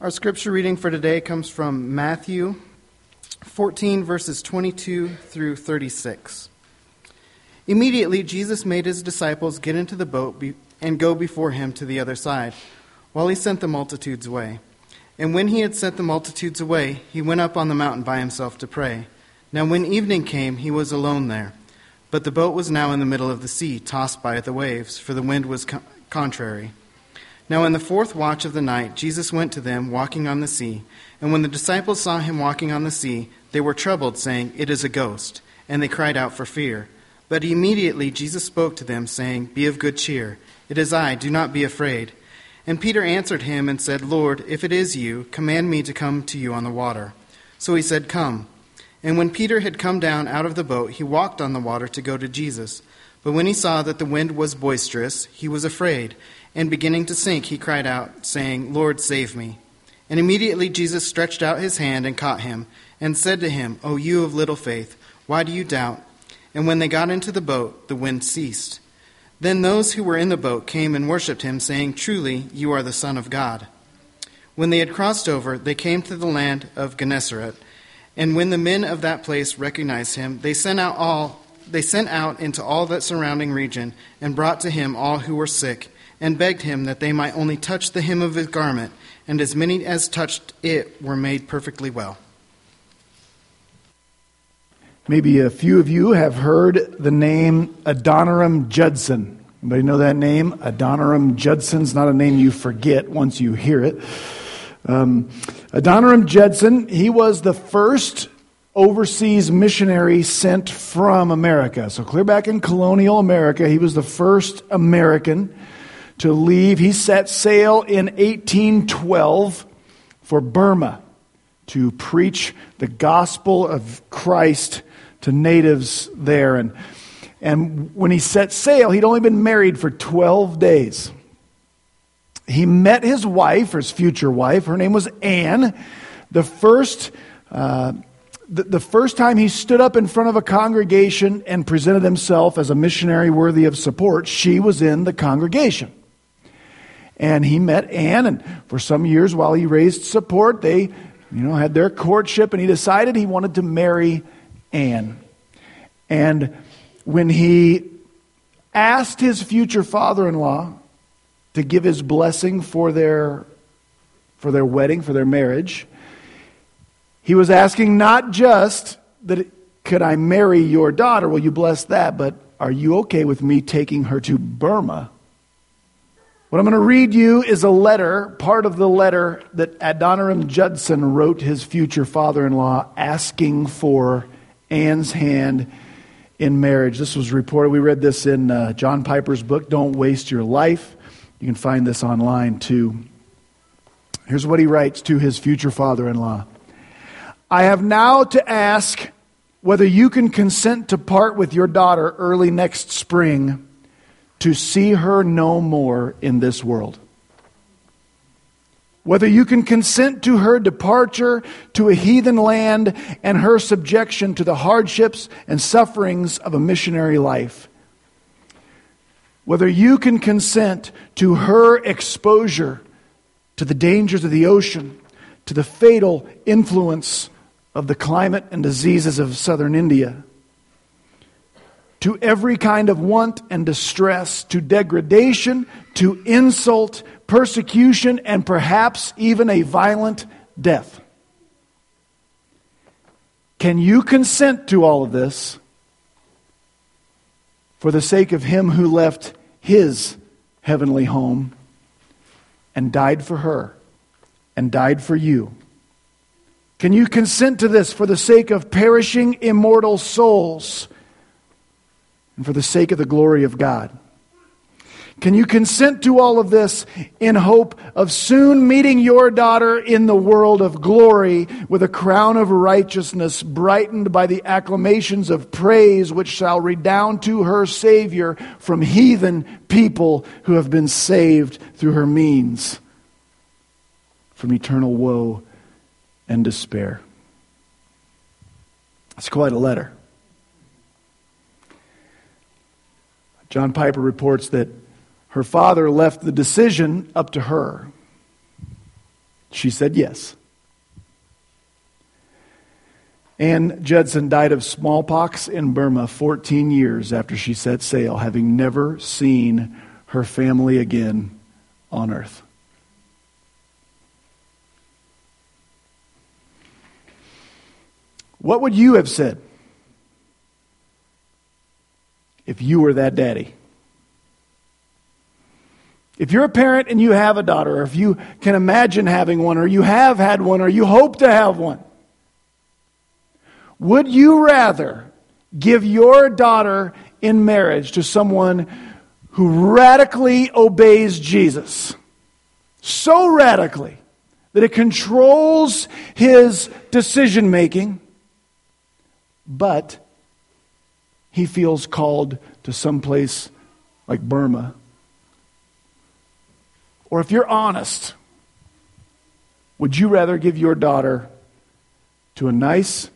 Our scripture reading for today comes from Matthew 14, verses 22 through 36. Immediately, Jesus made his disciples get into the boat and go before him to the other side, while he sent the multitudes away. And when he had sent the multitudes away, he went up on the mountain by himself to pray. Now, when evening came, he was alone there. But the boat was now in the middle of the sea, tossed by the waves, for the wind was contrary. Now, in the fourth watch of the night, Jesus went to them, walking on the sea. And when the disciples saw him walking on the sea, they were troubled, saying, It is a ghost. And they cried out for fear. But immediately Jesus spoke to them, saying, Be of good cheer. It is I, do not be afraid. And Peter answered him and said, Lord, if it is you, command me to come to you on the water. So he said, Come. And when Peter had come down out of the boat, he walked on the water to go to Jesus. But when he saw that the wind was boisterous, he was afraid and beginning to sink, he cried out, saying, Lord, save me. And immediately Jesus stretched out his hand and caught him, and said to him, O you of little faith, why do you doubt? And when they got into the boat, the wind ceased. Then those who were in the boat came and worshipped him, saying, Truly, you are the Son of God. When they had crossed over, they came to the land of Gennesaret. And when the men of that place recognized him, they sent out all they sent out into all that surrounding region, and brought to him all who were sick and begged him that they might only touch the hem of his garment, and as many as touched it were made perfectly well. Maybe a few of you have heard the name Adoniram Judson. Anybody know that name? Adoniram Judson's not a name you forget once you hear it. Um, Adoniram Judson, he was the first overseas missionary sent from America. So, clear back in colonial America, he was the first American to leave. He set sail in 1812 for Burma to preach the gospel of Christ to natives there. And, and when he set sail, he'd only been married for 12 days. He met his wife, or his future wife. Her name was Anne. The first. Uh, the, the first time he stood up in front of a congregation and presented himself as a missionary worthy of support, she was in the congregation. And he met Anne, and for some years while he raised support, they, you know, had their courtship, and he decided he wanted to marry Anne. And when he asked his future father-in-law to give his blessing for their for their wedding, for their marriage, he was asking not just that could I marry your daughter? Will you bless that? But are you okay with me taking her to Burma what I'm going to read you is a letter, part of the letter that Adoniram Judson wrote his future father in law asking for Anne's hand in marriage. This was reported, we read this in uh, John Piper's book, Don't Waste Your Life. You can find this online too. Here's what he writes to his future father in law I have now to ask whether you can consent to part with your daughter early next spring to see her no more in this world. Whether you can consent to her departure to a heathen land and her subjection to the hardships and sufferings of a missionary life. Whether you can consent to her exposure to the dangers of the ocean, to the fatal influence of the climate and diseases of southern India to every kind of want and distress, to degradation, to insult, persecution, and perhaps even a violent death. Can you consent to all of this for the sake of him who left his heavenly home and died for her and died for you? Can you consent to this for the sake of perishing immortal souls? And for the sake of the glory of God. Can you consent to all of this in hope of soon meeting your daughter in the world of glory with a crown of righteousness brightened by the acclamations of praise which shall redound to her Savior from heathen people who have been saved through her means from eternal woe and despair? It's quite a letter. John Piper reports that her father left the decision up to her. She said yes. Anne Judson died of smallpox in Burma 14 years after she set sail, having never seen her family again on earth. What would you have said if you were that daddy? If you're a parent and you have a daughter, or if you can imagine having one, or you have had one, or you hope to have one, would you rather give your daughter in marriage to someone who radically obeys Jesus? So radically that it controls his decision making, but he feels called to some place like Burma or if you're honest, would you rather give your daughter to a nice,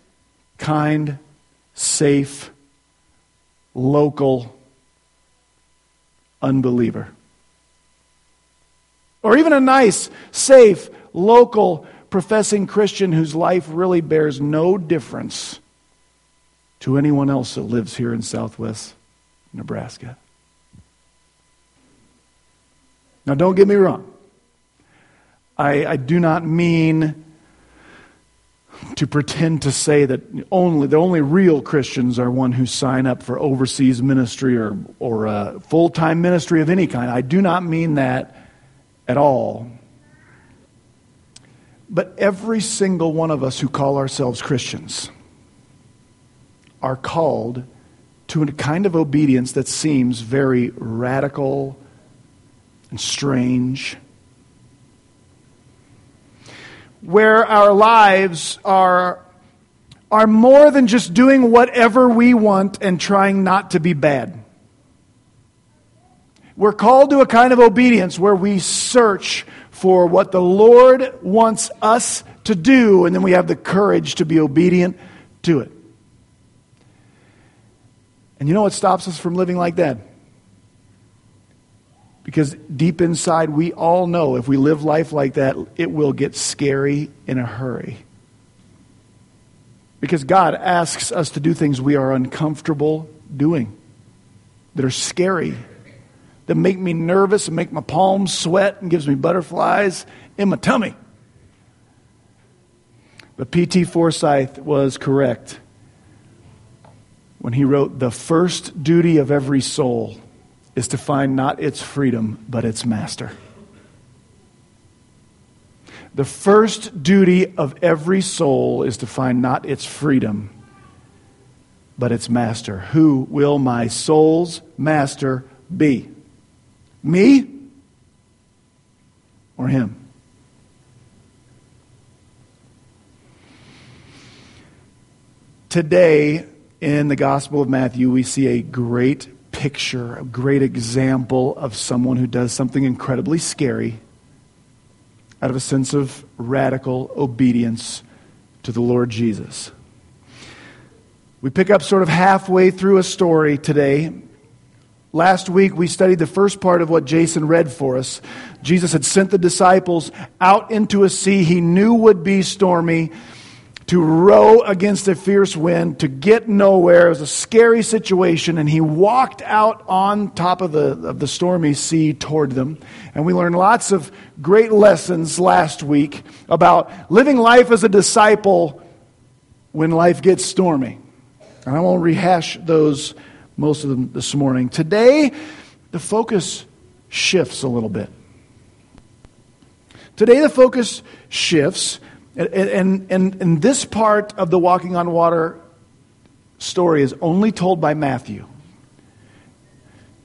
kind, safe, local unbeliever? Or even a nice, safe, local professing Christian whose life really bears no difference to anyone else that lives here in southwest Nebraska? Now, don't get me wrong. I, I do not mean to pretend to say that only the only real Christians are one who sign up for overseas ministry or or uh, full time ministry of any kind. I do not mean that at all. But every single one of us who call ourselves Christians are called to a kind of obedience that seems very radical and strange, where our lives are, are more than just doing whatever we want and trying not to be bad. We're called to a kind of obedience where we search for what the Lord wants us to do, and then we have the courage to be obedient to it. And you know what stops us from living like that? Because deep inside, we all know if we live life like that, it will get scary in a hurry. Because God asks us to do things we are uncomfortable doing, that are scary, that make me nervous and make my palms sweat and gives me butterflies in my tummy. But P.T. Forsyth was correct when he wrote, The first duty of every soul is to find not its freedom, but its master. The first duty of every soul is to find not its freedom, but its master. Who will my soul's master be? Me or him? Today, in the Gospel of Matthew, we see a great picture, a great example of someone who does something incredibly scary out of a sense of radical obedience to the Lord Jesus. We pick up sort of halfway through a story today. Last week, we studied the first part of what Jason read for us. Jesus had sent the disciples out into a sea he knew would be stormy to row against a fierce wind, to get nowhere. It was a scary situation, and he walked out on top of the, of the stormy sea toward them. And we learned lots of great lessons last week about living life as a disciple when life gets stormy. And I won't rehash those most of them this morning. Today, the focus shifts a little bit. Today, the focus shifts and, and, and, this part of the walking on water story is only told by Matthew.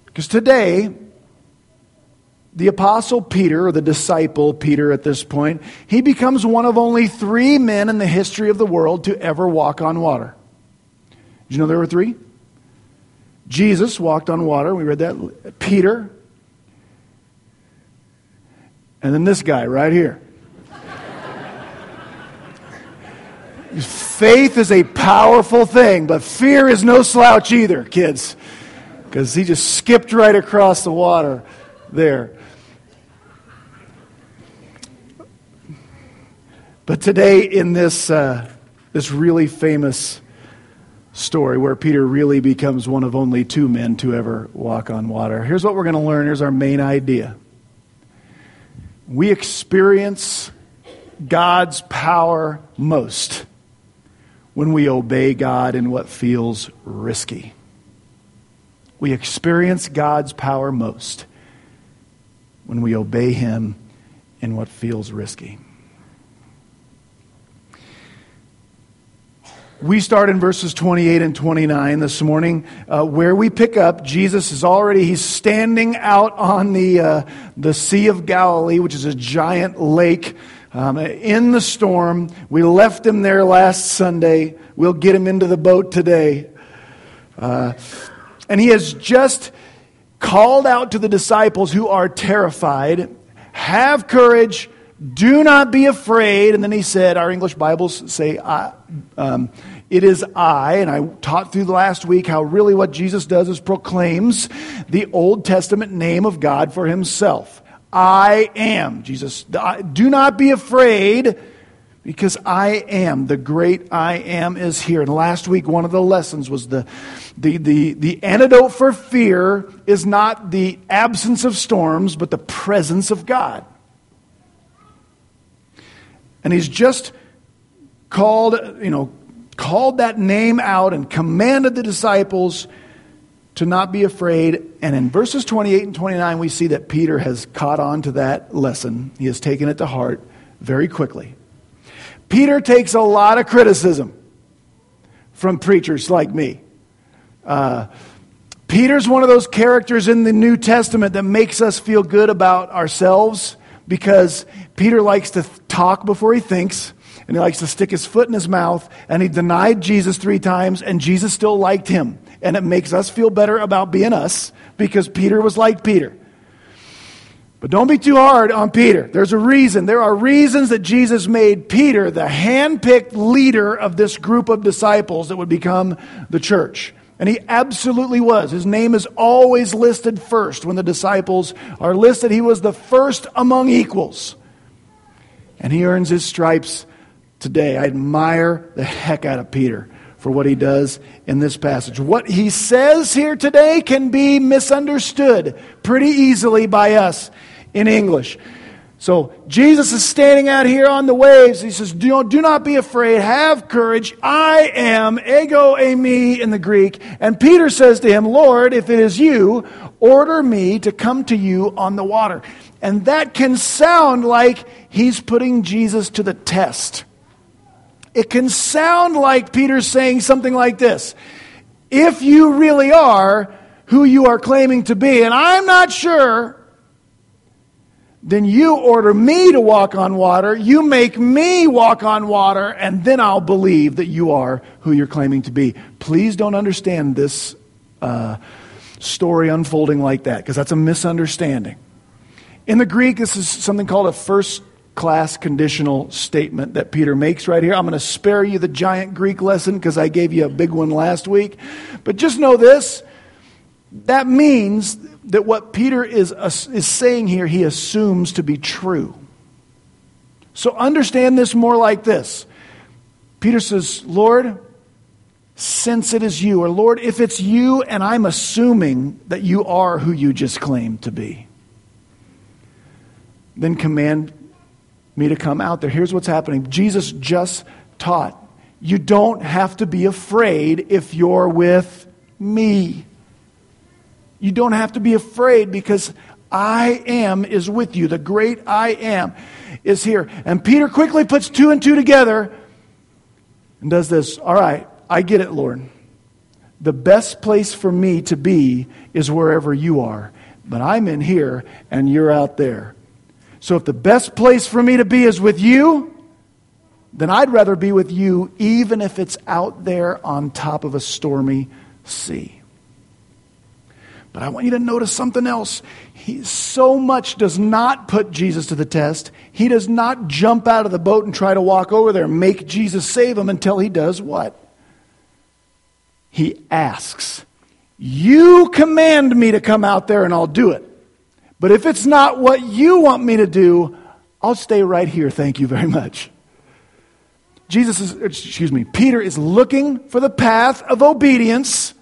Because today, the apostle Peter, or the disciple Peter at this point, he becomes one of only three men in the history of the world to ever walk on water. Did you know there were three? Jesus walked on water. We read that. Peter. And then this guy right here. Faith is a powerful thing, but fear is no slouch either, kids. Because he just skipped right across the water there. But today, in this, uh, this really famous story where Peter really becomes one of only two men to ever walk on water, here's what we're going to learn. Here's our main idea. We experience God's power most when we obey God in what feels risky. We experience God's power most when we obey Him in what feels risky. We start in verses 28 and 29 this morning, uh, where we pick up. Jesus is already, he's standing out on the, uh, the Sea of Galilee, which is a giant lake um, in the storm. We left him there last Sunday. We'll get him into the boat today. Uh, and he has just called out to the disciples who are terrified have courage, do not be afraid. And then he said, Our English Bibles say, I, um, It is I. And I taught through the last week how really what Jesus does is proclaims the Old Testament name of God for himself. I am. Jesus, do not be afraid because I am. The great I am is here. And last week, one of the lessons was the, the, the, the antidote for fear is not the absence of storms, but the presence of God. And he's just called, you know, called that name out and commanded the disciples to not be afraid. And in verses 28 and 29, we see that Peter has caught on to that lesson. He has taken it to heart very quickly. Peter takes a lot of criticism from preachers like me. Uh, Peter's one of those characters in the New Testament that makes us feel good about ourselves because Peter likes to talk before he thinks and he likes to stick his foot in his mouth and he denied Jesus three times and Jesus still liked him and it makes us feel better about being us because Peter was like Peter. But don't be too hard on Peter. There's a reason. There are reasons that Jesus made Peter the handpicked leader of this group of disciples that would become the church. And he absolutely was. His name is always listed first. When the disciples are listed, he was the first among equals. And he earns his stripes today. I admire the heck out of Peter for what he does in this passage. What he says here today can be misunderstood pretty easily by us in English. So Jesus is standing out here on the waves. He says, do, do not be afraid. Have courage. I am ego eimi in the Greek. And Peter says to him, Lord, if it is you, order me to come to you on the water. And that can sound like he's putting Jesus to the test. It can sound like Peter's saying something like this If you really are who you are claiming to be, and I'm not sure, then you order me to walk on water, you make me walk on water, and then I'll believe that you are who you're claiming to be. Please don't understand this uh, story unfolding like that, because that's a misunderstanding. In the Greek, this is something called a first class conditional statement that Peter makes right here. I'm going to spare you the giant Greek lesson because I gave you a big one last week. But just know this that means that what Peter is, is saying here, he assumes to be true. So understand this more like this Peter says, Lord, since it is you, or Lord, if it's you and I'm assuming that you are who you just claimed to be, then command me to come out there. Here's what's happening Jesus just taught. You don't have to be afraid if you're with me. You don't have to be afraid because I am is with you. The great I am is here. And Peter quickly puts two and two together and does this. All right, I get it, Lord. The best place for me to be is wherever you are. But I'm in here and you're out there. So if the best place for me to be is with you, then I'd rather be with you even if it's out there on top of a stormy sea. But I want you to notice something else. He so much does not put Jesus to the test. He does not jump out of the boat and try to walk over there and make Jesus save him until he does what? He asks, You command me to come out there and I'll do it. But if it's not what you want me to do, I'll stay right here. Thank you very much. Jesus is, excuse me, Peter is looking for the path of obedience.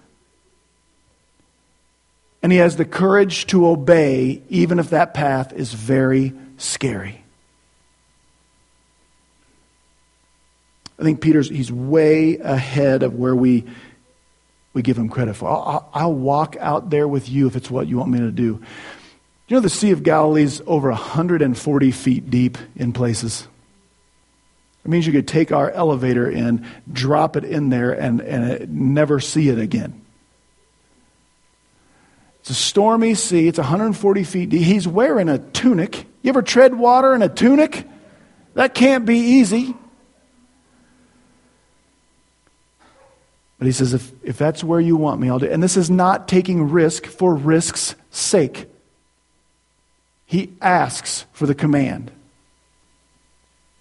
And he has the courage to obey, even if that path is very scary. I think Peter's, he's way ahead of where we, we give him credit for. I'll, I'll walk out there with you if it's what you want me to do. You know, the Sea of Galilee is over 140 feet deep in places. It means you could take our elevator and drop it in there and, and never see it again. It's a stormy sea. It's 140 feet deep. He's wearing a tunic. You ever tread water in a tunic? That can't be easy. But he says, if, if that's where you want me, I'll do it. And this is not taking risk for risk's sake. He asks for the command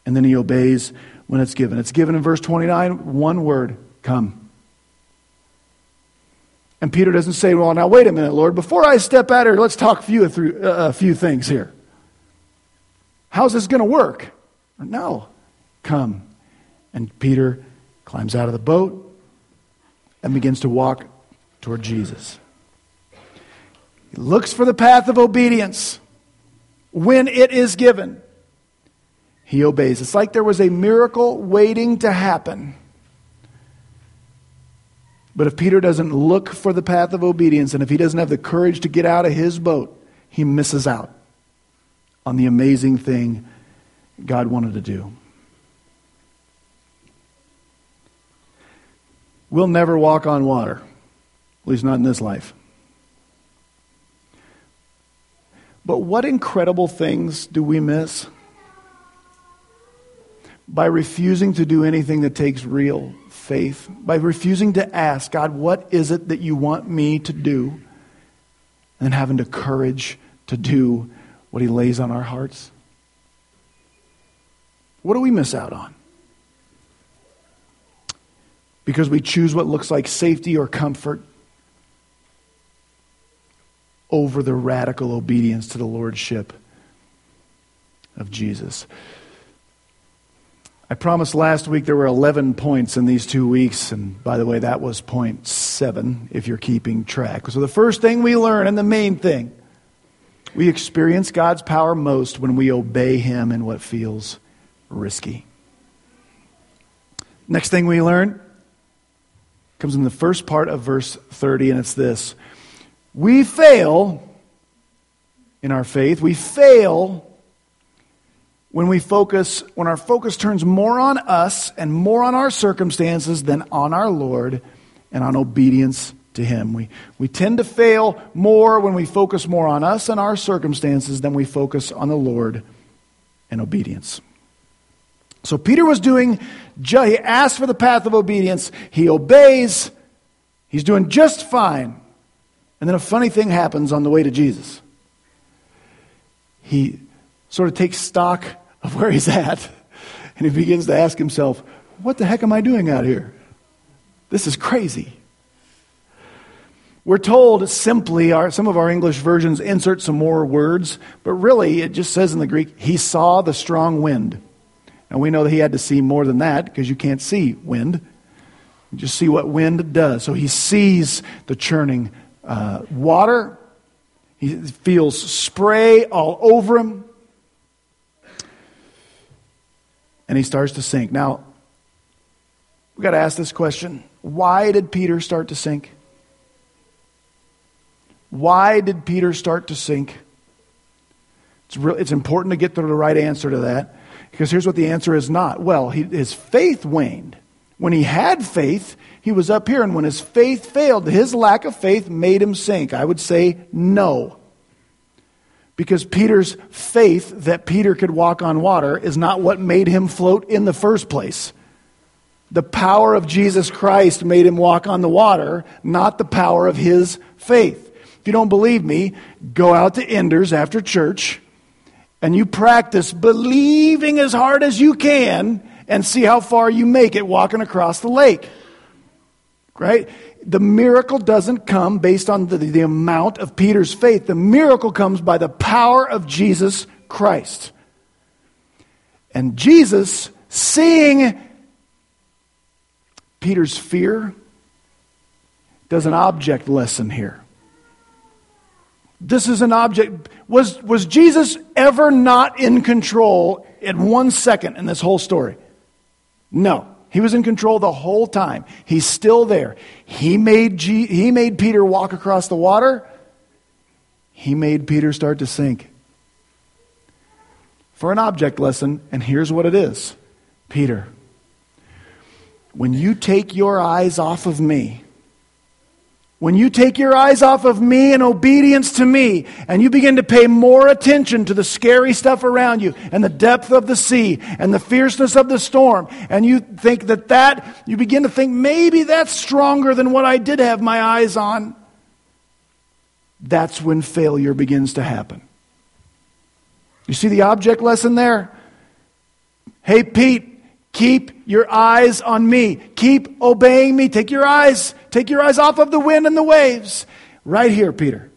and then he obeys when it's given. It's given in verse 29, one word come. And Peter doesn't say, Well, now wait a minute, Lord. Before I step out here, let's talk few, uh, a few things here. How's this going to work? No. Come. And Peter climbs out of the boat and begins to walk toward Jesus. He looks for the path of obedience when it is given he obeys. It's like there was a miracle waiting to happen. But if Peter doesn't look for the path of obedience and if he doesn't have the courage to get out of his boat, he misses out on the amazing thing God wanted to do. We'll never walk on water, at least not in this life. But what incredible things do we miss? by refusing to do anything that takes real faith, by refusing to ask, God, what is it that you want me to do? And having the courage to do what He lays on our hearts. What do we miss out on? Because we choose what looks like safety or comfort over the radical obedience to the Lordship of Jesus. I promised last week there were 11 points in these two weeks, and by the way, that was point seven if you're keeping track. So, the first thing we learn, and the main thing, we experience God's power most when we obey Him in what feels risky. Next thing we learn comes in the first part of verse 30, and it's this We fail in our faith, we fail when we focus, when our focus turns more on us and more on our circumstances than on our Lord and on obedience to Him. We, we tend to fail more when we focus more on us and our circumstances than we focus on the Lord and obedience. So Peter was doing, he asked for the path of obedience. He obeys. He's doing just fine. And then a funny thing happens on the way to Jesus. He sort of takes stock of where he's at. And he begins to ask himself, What the heck am I doing out here? This is crazy. We're told simply, our, some of our English versions insert some more words, but really it just says in the Greek, he saw the strong wind. And we know that he had to see more than that because you can't see wind. You just see what wind does. So he sees the churning uh, water. He feels spray all over him. and he starts to sink. Now, we've got to ask this question why did Peter start to sink? Why did Peter start to sink? It's, real, it's important to get to the right answer to that because here's what the answer is not. Well, he, his faith waned. When he had faith, he was up here, and when his faith failed, his lack of faith made him sink. I would say no. Because Peter's faith that Peter could walk on water is not what made him float in the first place. The power of Jesus Christ made him walk on the water, not the power of his faith. If you don't believe me, go out to Enders after church and you practice believing as hard as you can and see how far you make it walking across the lake. Right? the miracle doesn't come based on the, the amount of Peter's faith. The miracle comes by the power of Jesus Christ. And Jesus, seeing Peter's fear does an object lesson here. This is an object. Was, was Jesus ever not in control at one second in this whole story? No. He was in control the whole time. He's still there. He made, G, he made Peter walk across the water. He made Peter start to sink. For an object lesson, and here's what it is Peter, when you take your eyes off of me, when you take your eyes off of me and obedience to me, and you begin to pay more attention to the scary stuff around you, and the depth of the sea, and the fierceness of the storm, and you think that that, you begin to think maybe that's stronger than what I did have my eyes on, that's when failure begins to happen. You see the object lesson there? Hey, Pete, Keep your eyes on me. Keep obeying me. Take your eyes, take your eyes off of the wind and the waves. Right here, Peter.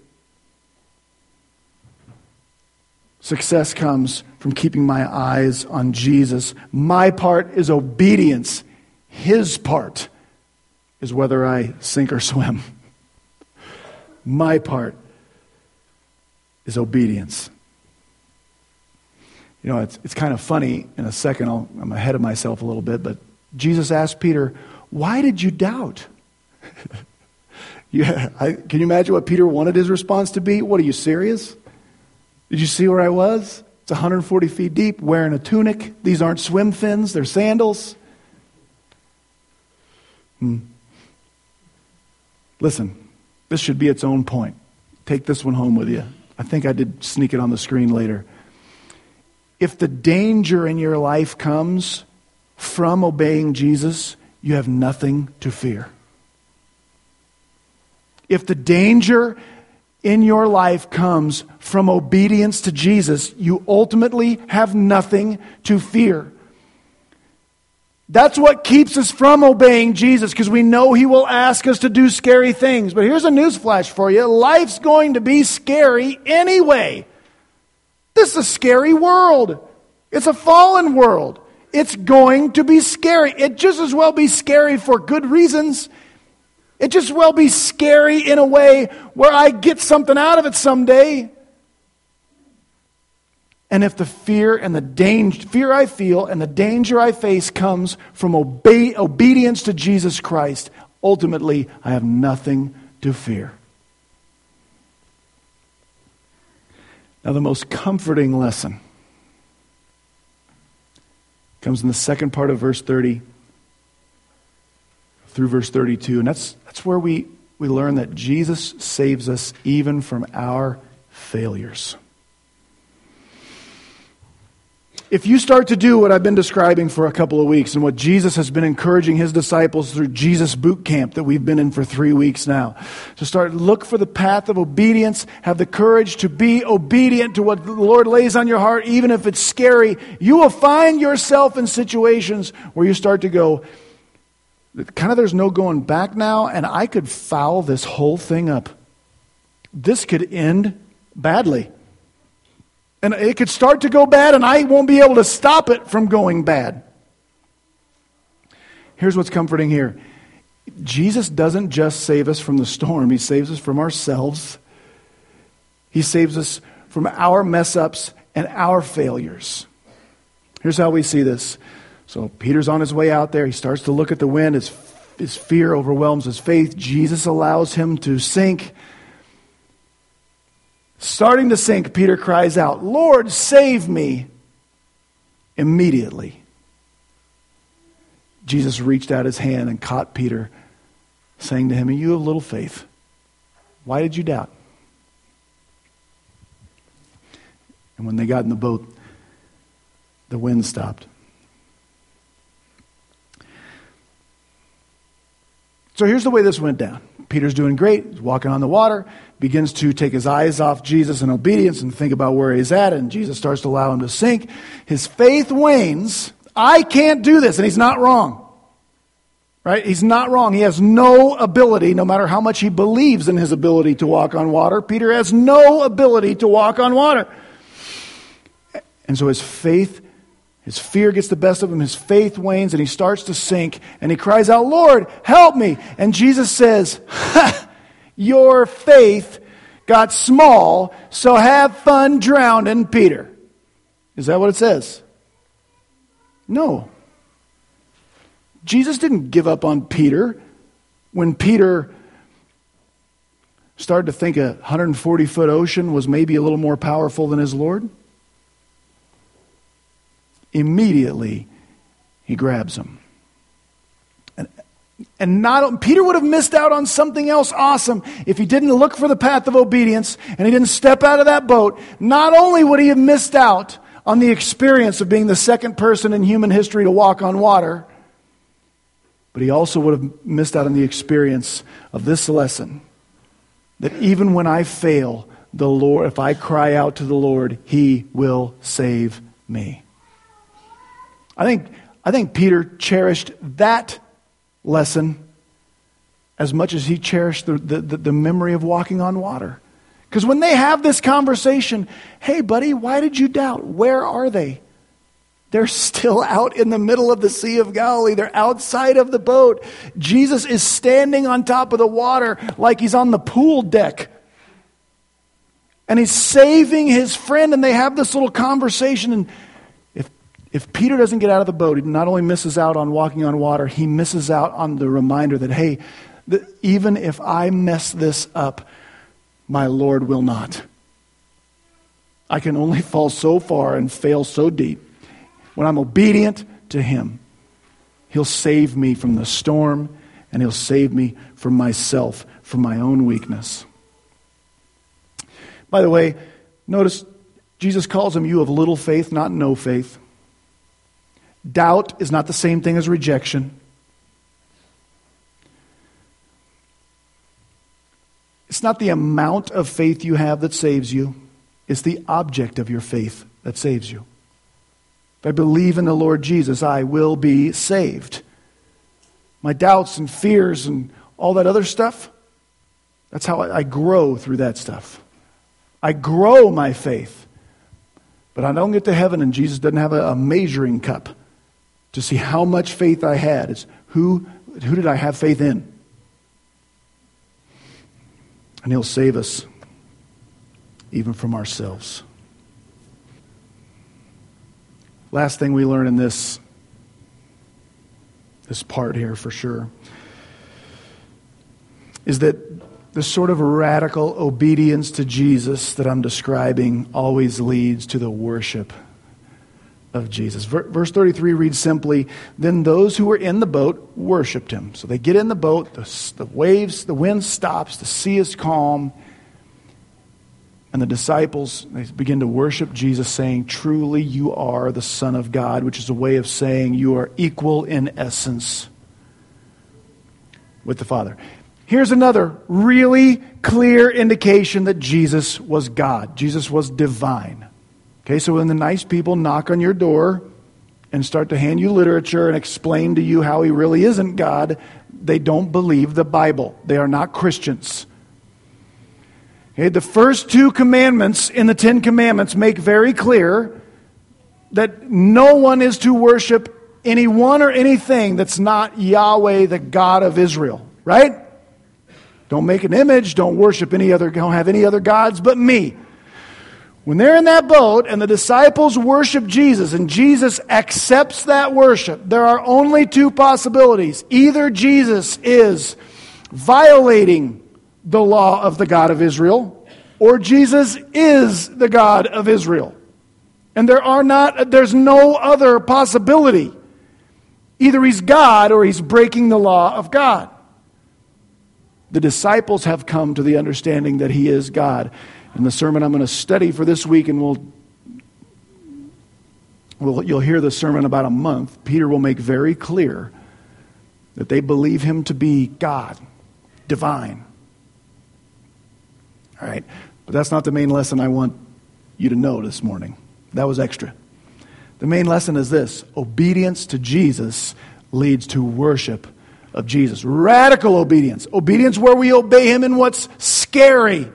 Success comes from keeping my eyes on Jesus. My part is obedience. His part is whether I sink or swim. My part is obedience. You know, it's, it's kind of funny. In a second, I'll, I'm ahead of myself a little bit, but Jesus asked Peter, Why did you doubt? yeah, I, can you imagine what Peter wanted his response to be? What, are you serious? Did you see where I was? It's 140 feet deep, wearing a tunic. These aren't swim fins, they're sandals. Hmm. Listen, this should be its own point. Take this one home with you. I think I did sneak it on the screen later. If the danger in your life comes from obeying Jesus, you have nothing to fear. If the danger in your life comes from obedience to Jesus, you ultimately have nothing to fear. That's what keeps us from obeying Jesus because we know He will ask us to do scary things. But here's a newsflash for you life's going to be scary anyway. This is a scary world. It's a fallen world. It's going to be scary. It just as well be scary for good reasons. It just well be scary in a way where I get something out of it someday. And if the fear and the danger, fear I feel and the danger I face comes from obedience to Jesus Christ, ultimately I have nothing to fear. Now, the most comforting lesson comes in the second part of verse 30 through verse 32. And that's, that's where we, we learn that Jesus saves us even from our failures. If you start to do what I've been describing for a couple of weeks and what Jesus has been encouraging his disciples through Jesus boot camp that we've been in for three weeks now, to start look for the path of obedience, have the courage to be obedient to what the Lord lays on your heart, even if it's scary, you will find yourself in situations where you start to go, kind of there's no going back now, and I could foul this whole thing up. This could end badly. And it could start to go bad, and I won't be able to stop it from going bad. Here's what's comforting here Jesus doesn't just save us from the storm, He saves us from ourselves. He saves us from our mess ups and our failures. Here's how we see this. So Peter's on his way out there. He starts to look at the wind. His, his fear overwhelms his faith. Jesus allows him to sink. Starting to sink, Peter cries out, Lord, save me. Immediately, Jesus reached out his hand and caught Peter, saying to him, You have little faith. Why did you doubt? And when they got in the boat, the wind stopped. So here's the way this went down. Peter's doing great. He's walking on the water, begins to take his eyes off Jesus in obedience and think about where he's at, and Jesus starts to allow him to sink. His faith wanes. I can't do this, and he's not wrong. Right? He's not wrong. He has no ability, no matter how much he believes in his ability to walk on water. Peter has no ability to walk on water. And so his faith His fear gets the best of him, his faith wanes, and he starts to sink, and he cries out, Lord, help me. And Jesus says, Your faith got small, so have fun drowning Peter. Is that what it says? No. Jesus didn't give up on Peter when Peter started to think a 140 foot ocean was maybe a little more powerful than his Lord. Immediately, he grabs him. And, and not Peter would have missed out on something else awesome if he didn't look for the path of obedience and he didn't step out of that boat. Not only would he have missed out on the experience of being the second person in human history to walk on water, but he also would have missed out on the experience of this lesson that even when I fail, the Lord, if I cry out to the Lord, he will save me. I think, I think Peter cherished that lesson as much as he cherished the, the, the memory of walking on water. Because when they have this conversation, hey, buddy, why did you doubt? Where are they? They're still out in the middle of the Sea of Galilee. They're outside of the boat. Jesus is standing on top of the water like he's on the pool deck. And he's saving his friend, and they have this little conversation. And if Peter doesn't get out of the boat, he not only misses out on walking on water, he misses out on the reminder that, hey, that even if I mess this up, my Lord will not. I can only fall so far and fail so deep. When I'm obedient to him, he'll save me from the storm and he'll save me from myself, from my own weakness. By the way, notice Jesus calls him you of little faith, not no faith. Doubt is not the same thing as rejection. It's not the amount of faith you have that saves you, it's the object of your faith that saves you. If I believe in the Lord Jesus, I will be saved. My doubts and fears and all that other stuff, that's how I grow through that stuff. I grow my faith. But I don't get to heaven and Jesus doesn't have a, measuring cup to see how much faith I had. It's who, who did I have faith in? And He'll save us even from ourselves. Last thing we learn in this, this part here for sure is that the sort of radical obedience to Jesus that I'm describing always leads to the worship of Jesus. Verse 33 reads simply Then those who were in the boat worshiped him. So they get in the boat, the, the waves, the wind stops, the sea is calm, and the disciples they begin to worship Jesus, saying, Truly you are the Son of God, which is a way of saying you are equal in essence with the Father. Here's another really clear indication that Jesus was God. Jesus was divine. Okay, so when the nice people knock on your door and start to hand you literature and explain to you how he really isn't God, they don't believe the Bible. They are not Christians. Okay, the first two commandments in the Ten Commandments make very clear that no one is to worship anyone or anything that's not Yahweh, the God of Israel, right? Don't make an image, don't worship any other, don't have any other gods but me. When they're in that boat and the disciples worship Jesus and Jesus accepts that worship, there are only two possibilities. Either Jesus is violating the law of the God of Israel, or Jesus is the God of Israel. And there are not there's no other possibility. Either he's God or he's breaking the law of God. The disciples have come to the understanding that he is God. And the sermon I'm going to study for this week, and we'll, we'll, you'll hear the sermon about a month, Peter will make very clear that they believe him to be God, divine. All right? But that's not the main lesson I want you to know this morning. That was extra. The main lesson is this obedience to Jesus leads to worship of Jesus. Radical obedience. Obedience where we obey him in what's scary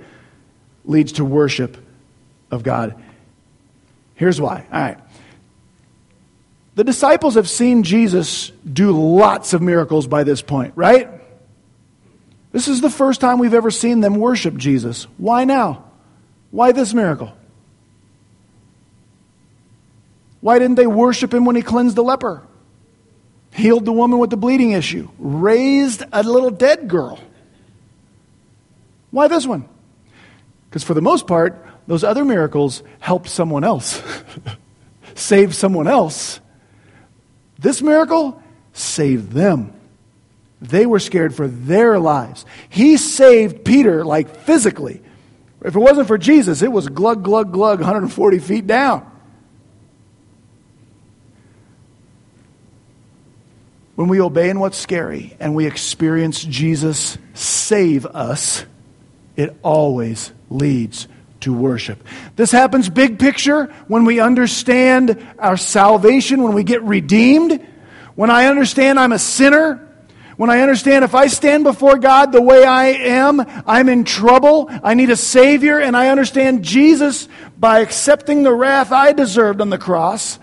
leads to worship of God. Here's why. All right. The disciples have seen Jesus do lots of miracles by this point, right? This is the first time we've ever seen them worship Jesus. Why now? Why this miracle? Why didn't they worship him when he cleansed the leper? Healed the woman with the bleeding issue? Raised a little dead girl? Why this one? Because for the most part, those other miracles helped someone else, saved someone else. This miracle saved them. They were scared for their lives. He saved Peter, like physically. If it wasn't for Jesus, it was glug, glug, glug, 140 feet down. When we obey in what's scary and we experience Jesus save us, it always leads to worship. This happens big picture when we understand our salvation, when we get redeemed, when I understand I'm a sinner, when I understand if I stand before God the way I am, I'm in trouble, I need a Savior, and I understand Jesus by accepting the wrath I deserved on the cross.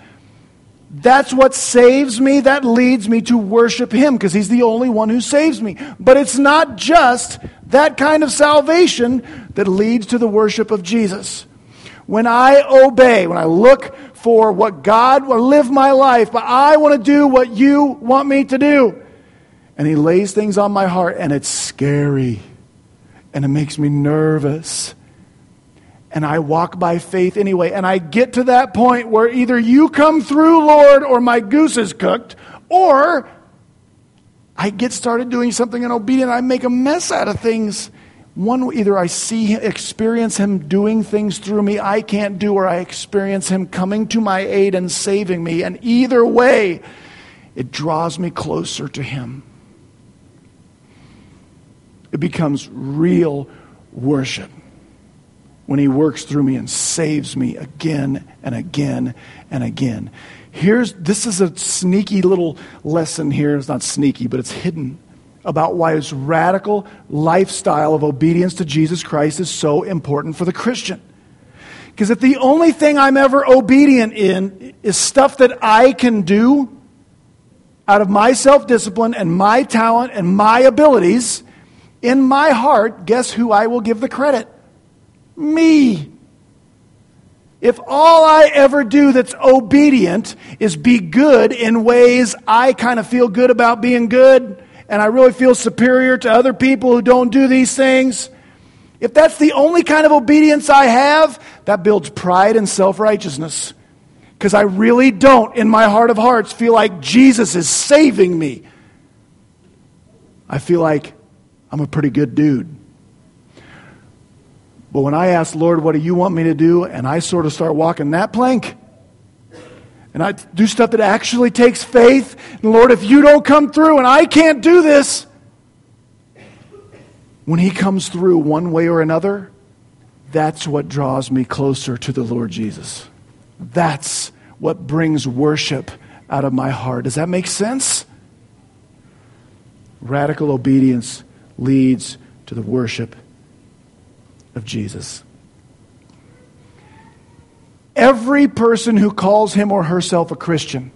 That's what saves me. That leads me to worship Him because He's the only one who saves me. But it's not just that kind of salvation that leads to the worship of Jesus. When I obey, when I look for what God will live my life, but I want to do what you want me to do. And He lays things on my heart, and it's scary, and it makes me nervous and I walk by faith anyway. And I get to that point where either you come through, Lord, or my goose is cooked, or I get started doing something in obedience. I make a mess out of things. One, either I see, experience Him doing things through me I can't do, or I experience Him coming to my aid and saving me. And either way, it draws me closer to Him. It becomes real worship when He works through me and saves me again and again and again. Here's this is a sneaky little lesson here. It's not sneaky, but it's hidden about why his radical lifestyle of obedience to Jesus Christ is so important for the Christian. Because if the only thing I'm ever obedient in is stuff that I can do out of my self discipline and my talent and my abilities, in my heart, guess who I will give the credit? Me. If all I ever do that's obedient is be good in ways I kind of feel good about being good, and I really feel superior to other people who don't do these things, if that's the only kind of obedience I have, that builds pride and self righteousness. Because I really don't, in my heart of hearts, feel like Jesus is saving me. I feel like I'm a pretty good dude. But when I ask, Lord, what do you want me to do? And I sort of start walking that plank, and I do stuff that actually takes faith, and Lord, if you don't come through and I can't do this, when He comes through one way or another, that's what draws me closer to the Lord Jesus. That's what brings worship out of my heart. Does that make sense? Radical obedience leads to the worship of Jesus. Every person who calls him or herself a Christian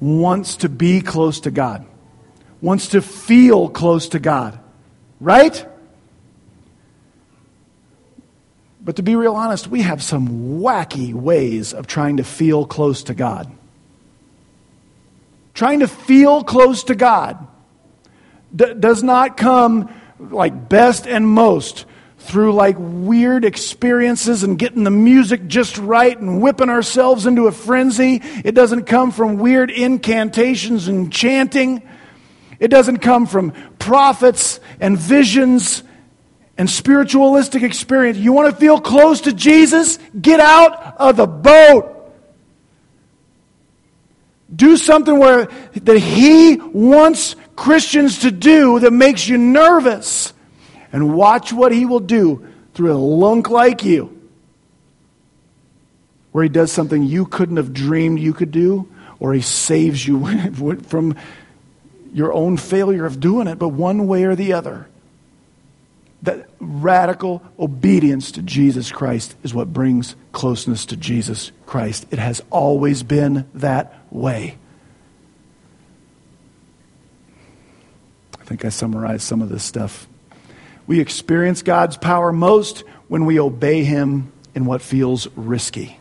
wants to be close to God, wants to feel close to God, right? But to be real honest, we have some wacky ways of trying to feel close to God. Trying to feel close to God d- does not come like best and most through like weird experiences and getting the music just right and whipping ourselves into a frenzy. It doesn't come from weird incantations and chanting. It doesn't come from prophets and visions and spiritualistic experience. You want to feel close to Jesus? Get out of the boat. Do something where that he wants Christians to do that makes you nervous and watch what he will do through a lunk like you. Where he does something you couldn't have dreamed you could do, or he saves you from your own failure of doing it, but one way or the other. That radical obedience to Jesus Christ is what brings closeness to Jesus Christ. It has always been that way. I think I summarized some of this stuff. We experience God's power most when we obey Him in what feels risky.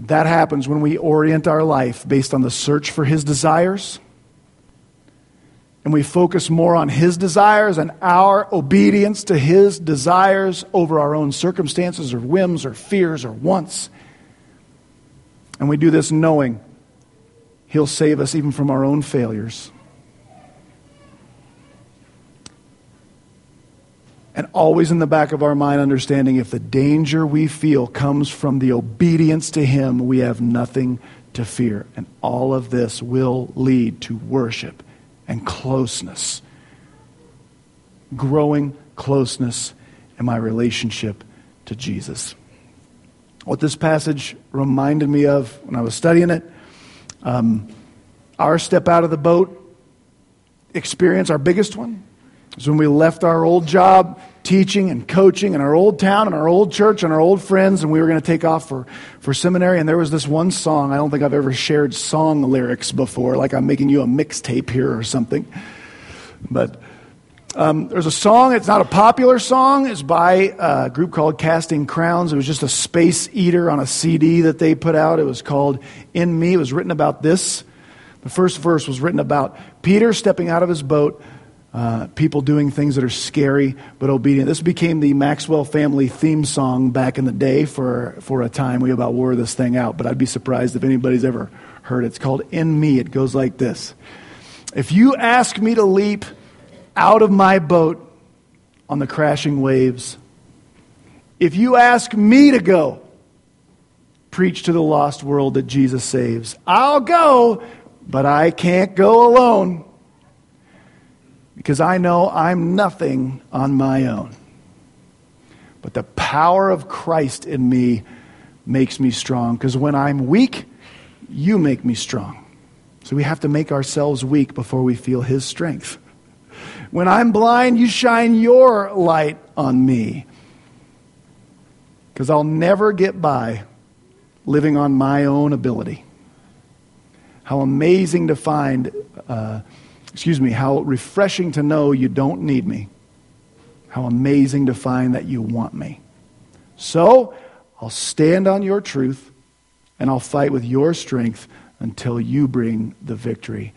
That happens when we orient our life based on the search for His desires and we focus more on His desires and our obedience to His desires over our own circumstances or whims or fears or wants. And we do this knowing He'll save us even from our own failures. And always in the back of our mind, understanding if the danger we feel comes from the obedience to Him, we have nothing to fear. And all of this will lead to worship and closeness. Growing closeness in my relationship to Jesus. What this passage reminded me of when I was studying it, um, our step out of the boat experience, our biggest one, is when we left our old job teaching and coaching in our old town and our old church and our old friends, and we were going to take off for, for seminary. And there was this one song. I don't think I've ever shared song lyrics before, like I'm making you a mixtape here or something. But um, there's a song, it's not a popular song. It's by a group called Casting Crowns. It was just a space eater on a CD that they put out. It was called In Me. It was written about this. The first verse was written about Peter stepping out of his boat uh, people doing things that are scary but obedient. This became the Maxwell family theme song back in the day for, for a time. We about wore this thing out, but I'd be surprised if anybody's ever heard it. It's called In Me. It goes like this If you ask me to leap out of my boat on the crashing waves, if you ask me to go, preach to the lost world that Jesus saves, I'll go, but I can't go alone because I know I'm nothing on my own. But the power of Christ in me makes me strong because when I'm weak, you make me strong. So we have to make ourselves weak before we feel His strength. When I'm blind, you shine your light on me. Because I'll never get by living on my own ability. How amazing to find. Uh, excuse me, how refreshing to know you don't need me. How amazing to find that you want me. So, I'll stand on your truth and I'll fight with your strength until you bring the victory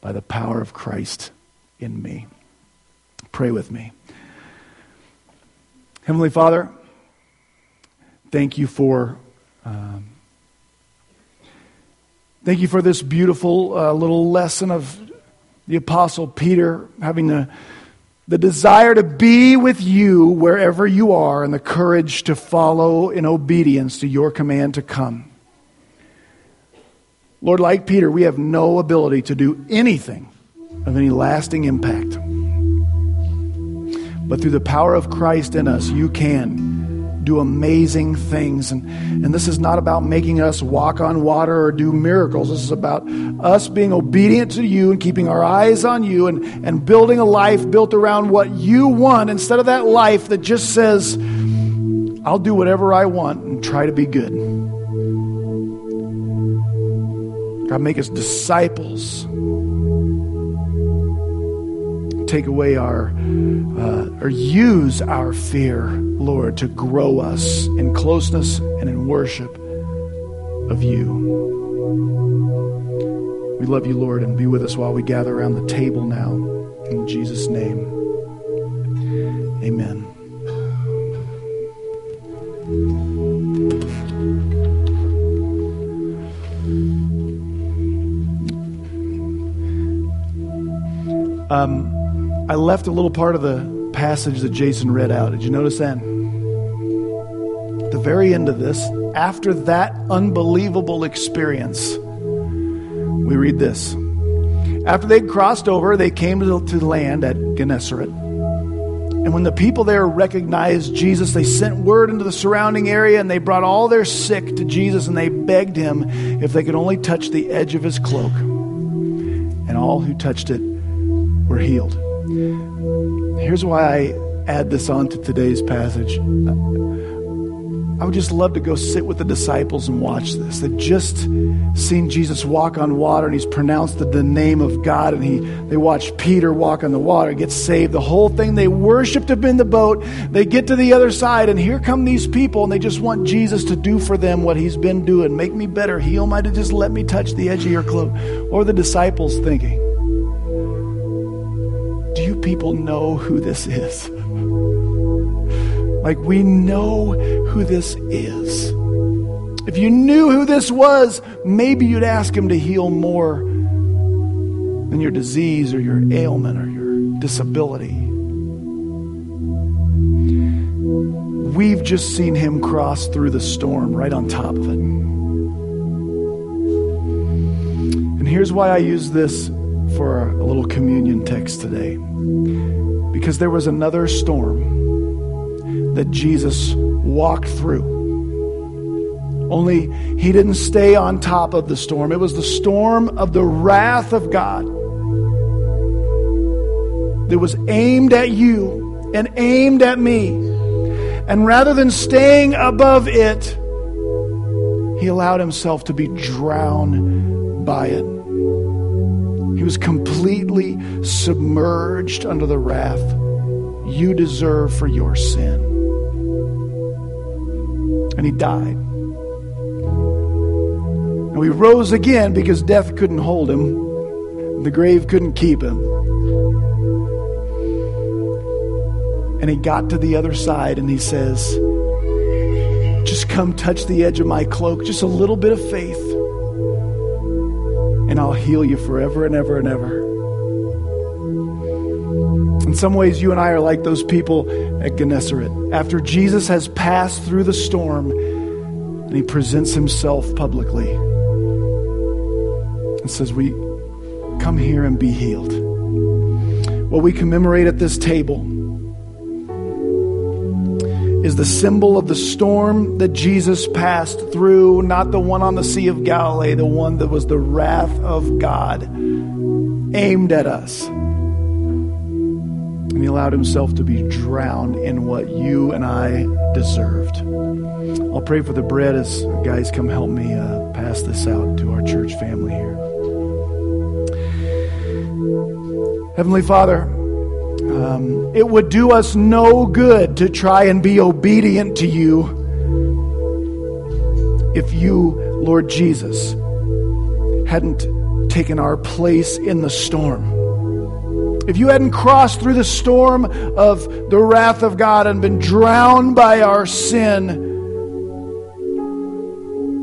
by the power of Christ in me. Pray with me. Heavenly Father, thank you for. Um, thank you for this beautiful uh, little lesson of the Apostle Peter having the, the desire to be with you wherever you are and the courage to follow in obedience to your command to come. Lord, like Peter, we have no ability to do anything of any lasting impact. But through the power of Christ in us, you can do amazing things. And, and this is not about making us walk on water or do miracles. This is about us being obedient to you and keeping our eyes on you and, and building a life built around what you want instead of that life that just says, I'll do whatever I want and try to be good. God, make us disciples take away our, uh, or use our fear, Lord, to grow us in closeness and in worship of you. We love you, Lord, and be with us while we gather around the table now. In Jesus' name, amen. Um, I left a little part of the passage that Jason read out. Did you notice that? At the very end of this, after that unbelievable experience, we read this. After they'd crossed over, they came to, to land at Gennesaret. And when the people there recognized Jesus, they sent word into the surrounding area and they brought all their sick to Jesus and they begged him if they could only touch the edge of his cloak. And all who touched it were healed. Here's why I add this on to today's passage. I would just love to go sit with the disciples and watch this. They've just seen Jesus walk on water and he's pronounced the, the name of God and he they watch Peter walk on the water, get saved. The whole thing they worshiped him in the boat. They get to the other side and here come these people and they just want Jesus to do for them what he's been doing. Make me better, heal my just let me touch the edge of your cloak. Or the disciples thinking, people know who this is? Like, we know who this is. If you knew who this was, maybe you'd ask him to heal more than your disease or your ailment or your disability. We've just seen him cross through the storm right on top of it. And here's why I use this for a little communion text today. Because there was another storm that Jesus walked through. Only he didn't stay on top of the storm. It was the storm of the wrath of God that was aimed at you and aimed at me. And rather than staying above it, he allowed himself to be drowned by it. Was completely submerged under the wrath you deserve for your sin and he died. And he rose again because death couldn't hold him, the grave couldn't keep him. And he got to the other side and he says, Just come touch the edge of my cloak, just a little bit of faith, and I'll heal you forever and ever and ever. In some ways, you and I are like those people at Gennesaret. After Jesus has passed through the storm and he presents himself publicly and says, We come here and be healed. What we commemorate at this table is the symbol of the storm that Jesus passed through, not the one on the Sea of Galilee, the one that was the wrath of God aimed at us and he allowed himself to be drowned in what you and I deserved. I'll pray for the bread as guys come help me uh, pass this out to our church family here. Heavenly Father, um, it would do us no good to try and be obedient to you if you, Lord Jesus, hadn't taken our place in the storm if you hadn't crossed through the storm of the wrath of God and been drowned by our sin,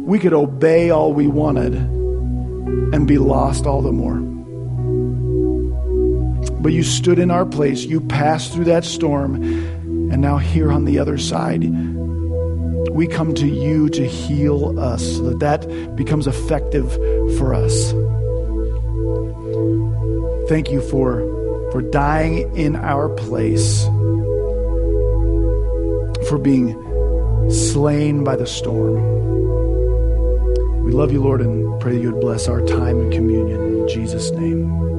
we could obey all we wanted and be lost all the more. But you stood in our place, you passed through that storm, and now here on the other side, we come to you to heal us so that that becomes effective for us. Thank you for for dying in our place, for being slain by the storm. We love you, Lord, and pray that you would bless our time in communion. In Jesus' name.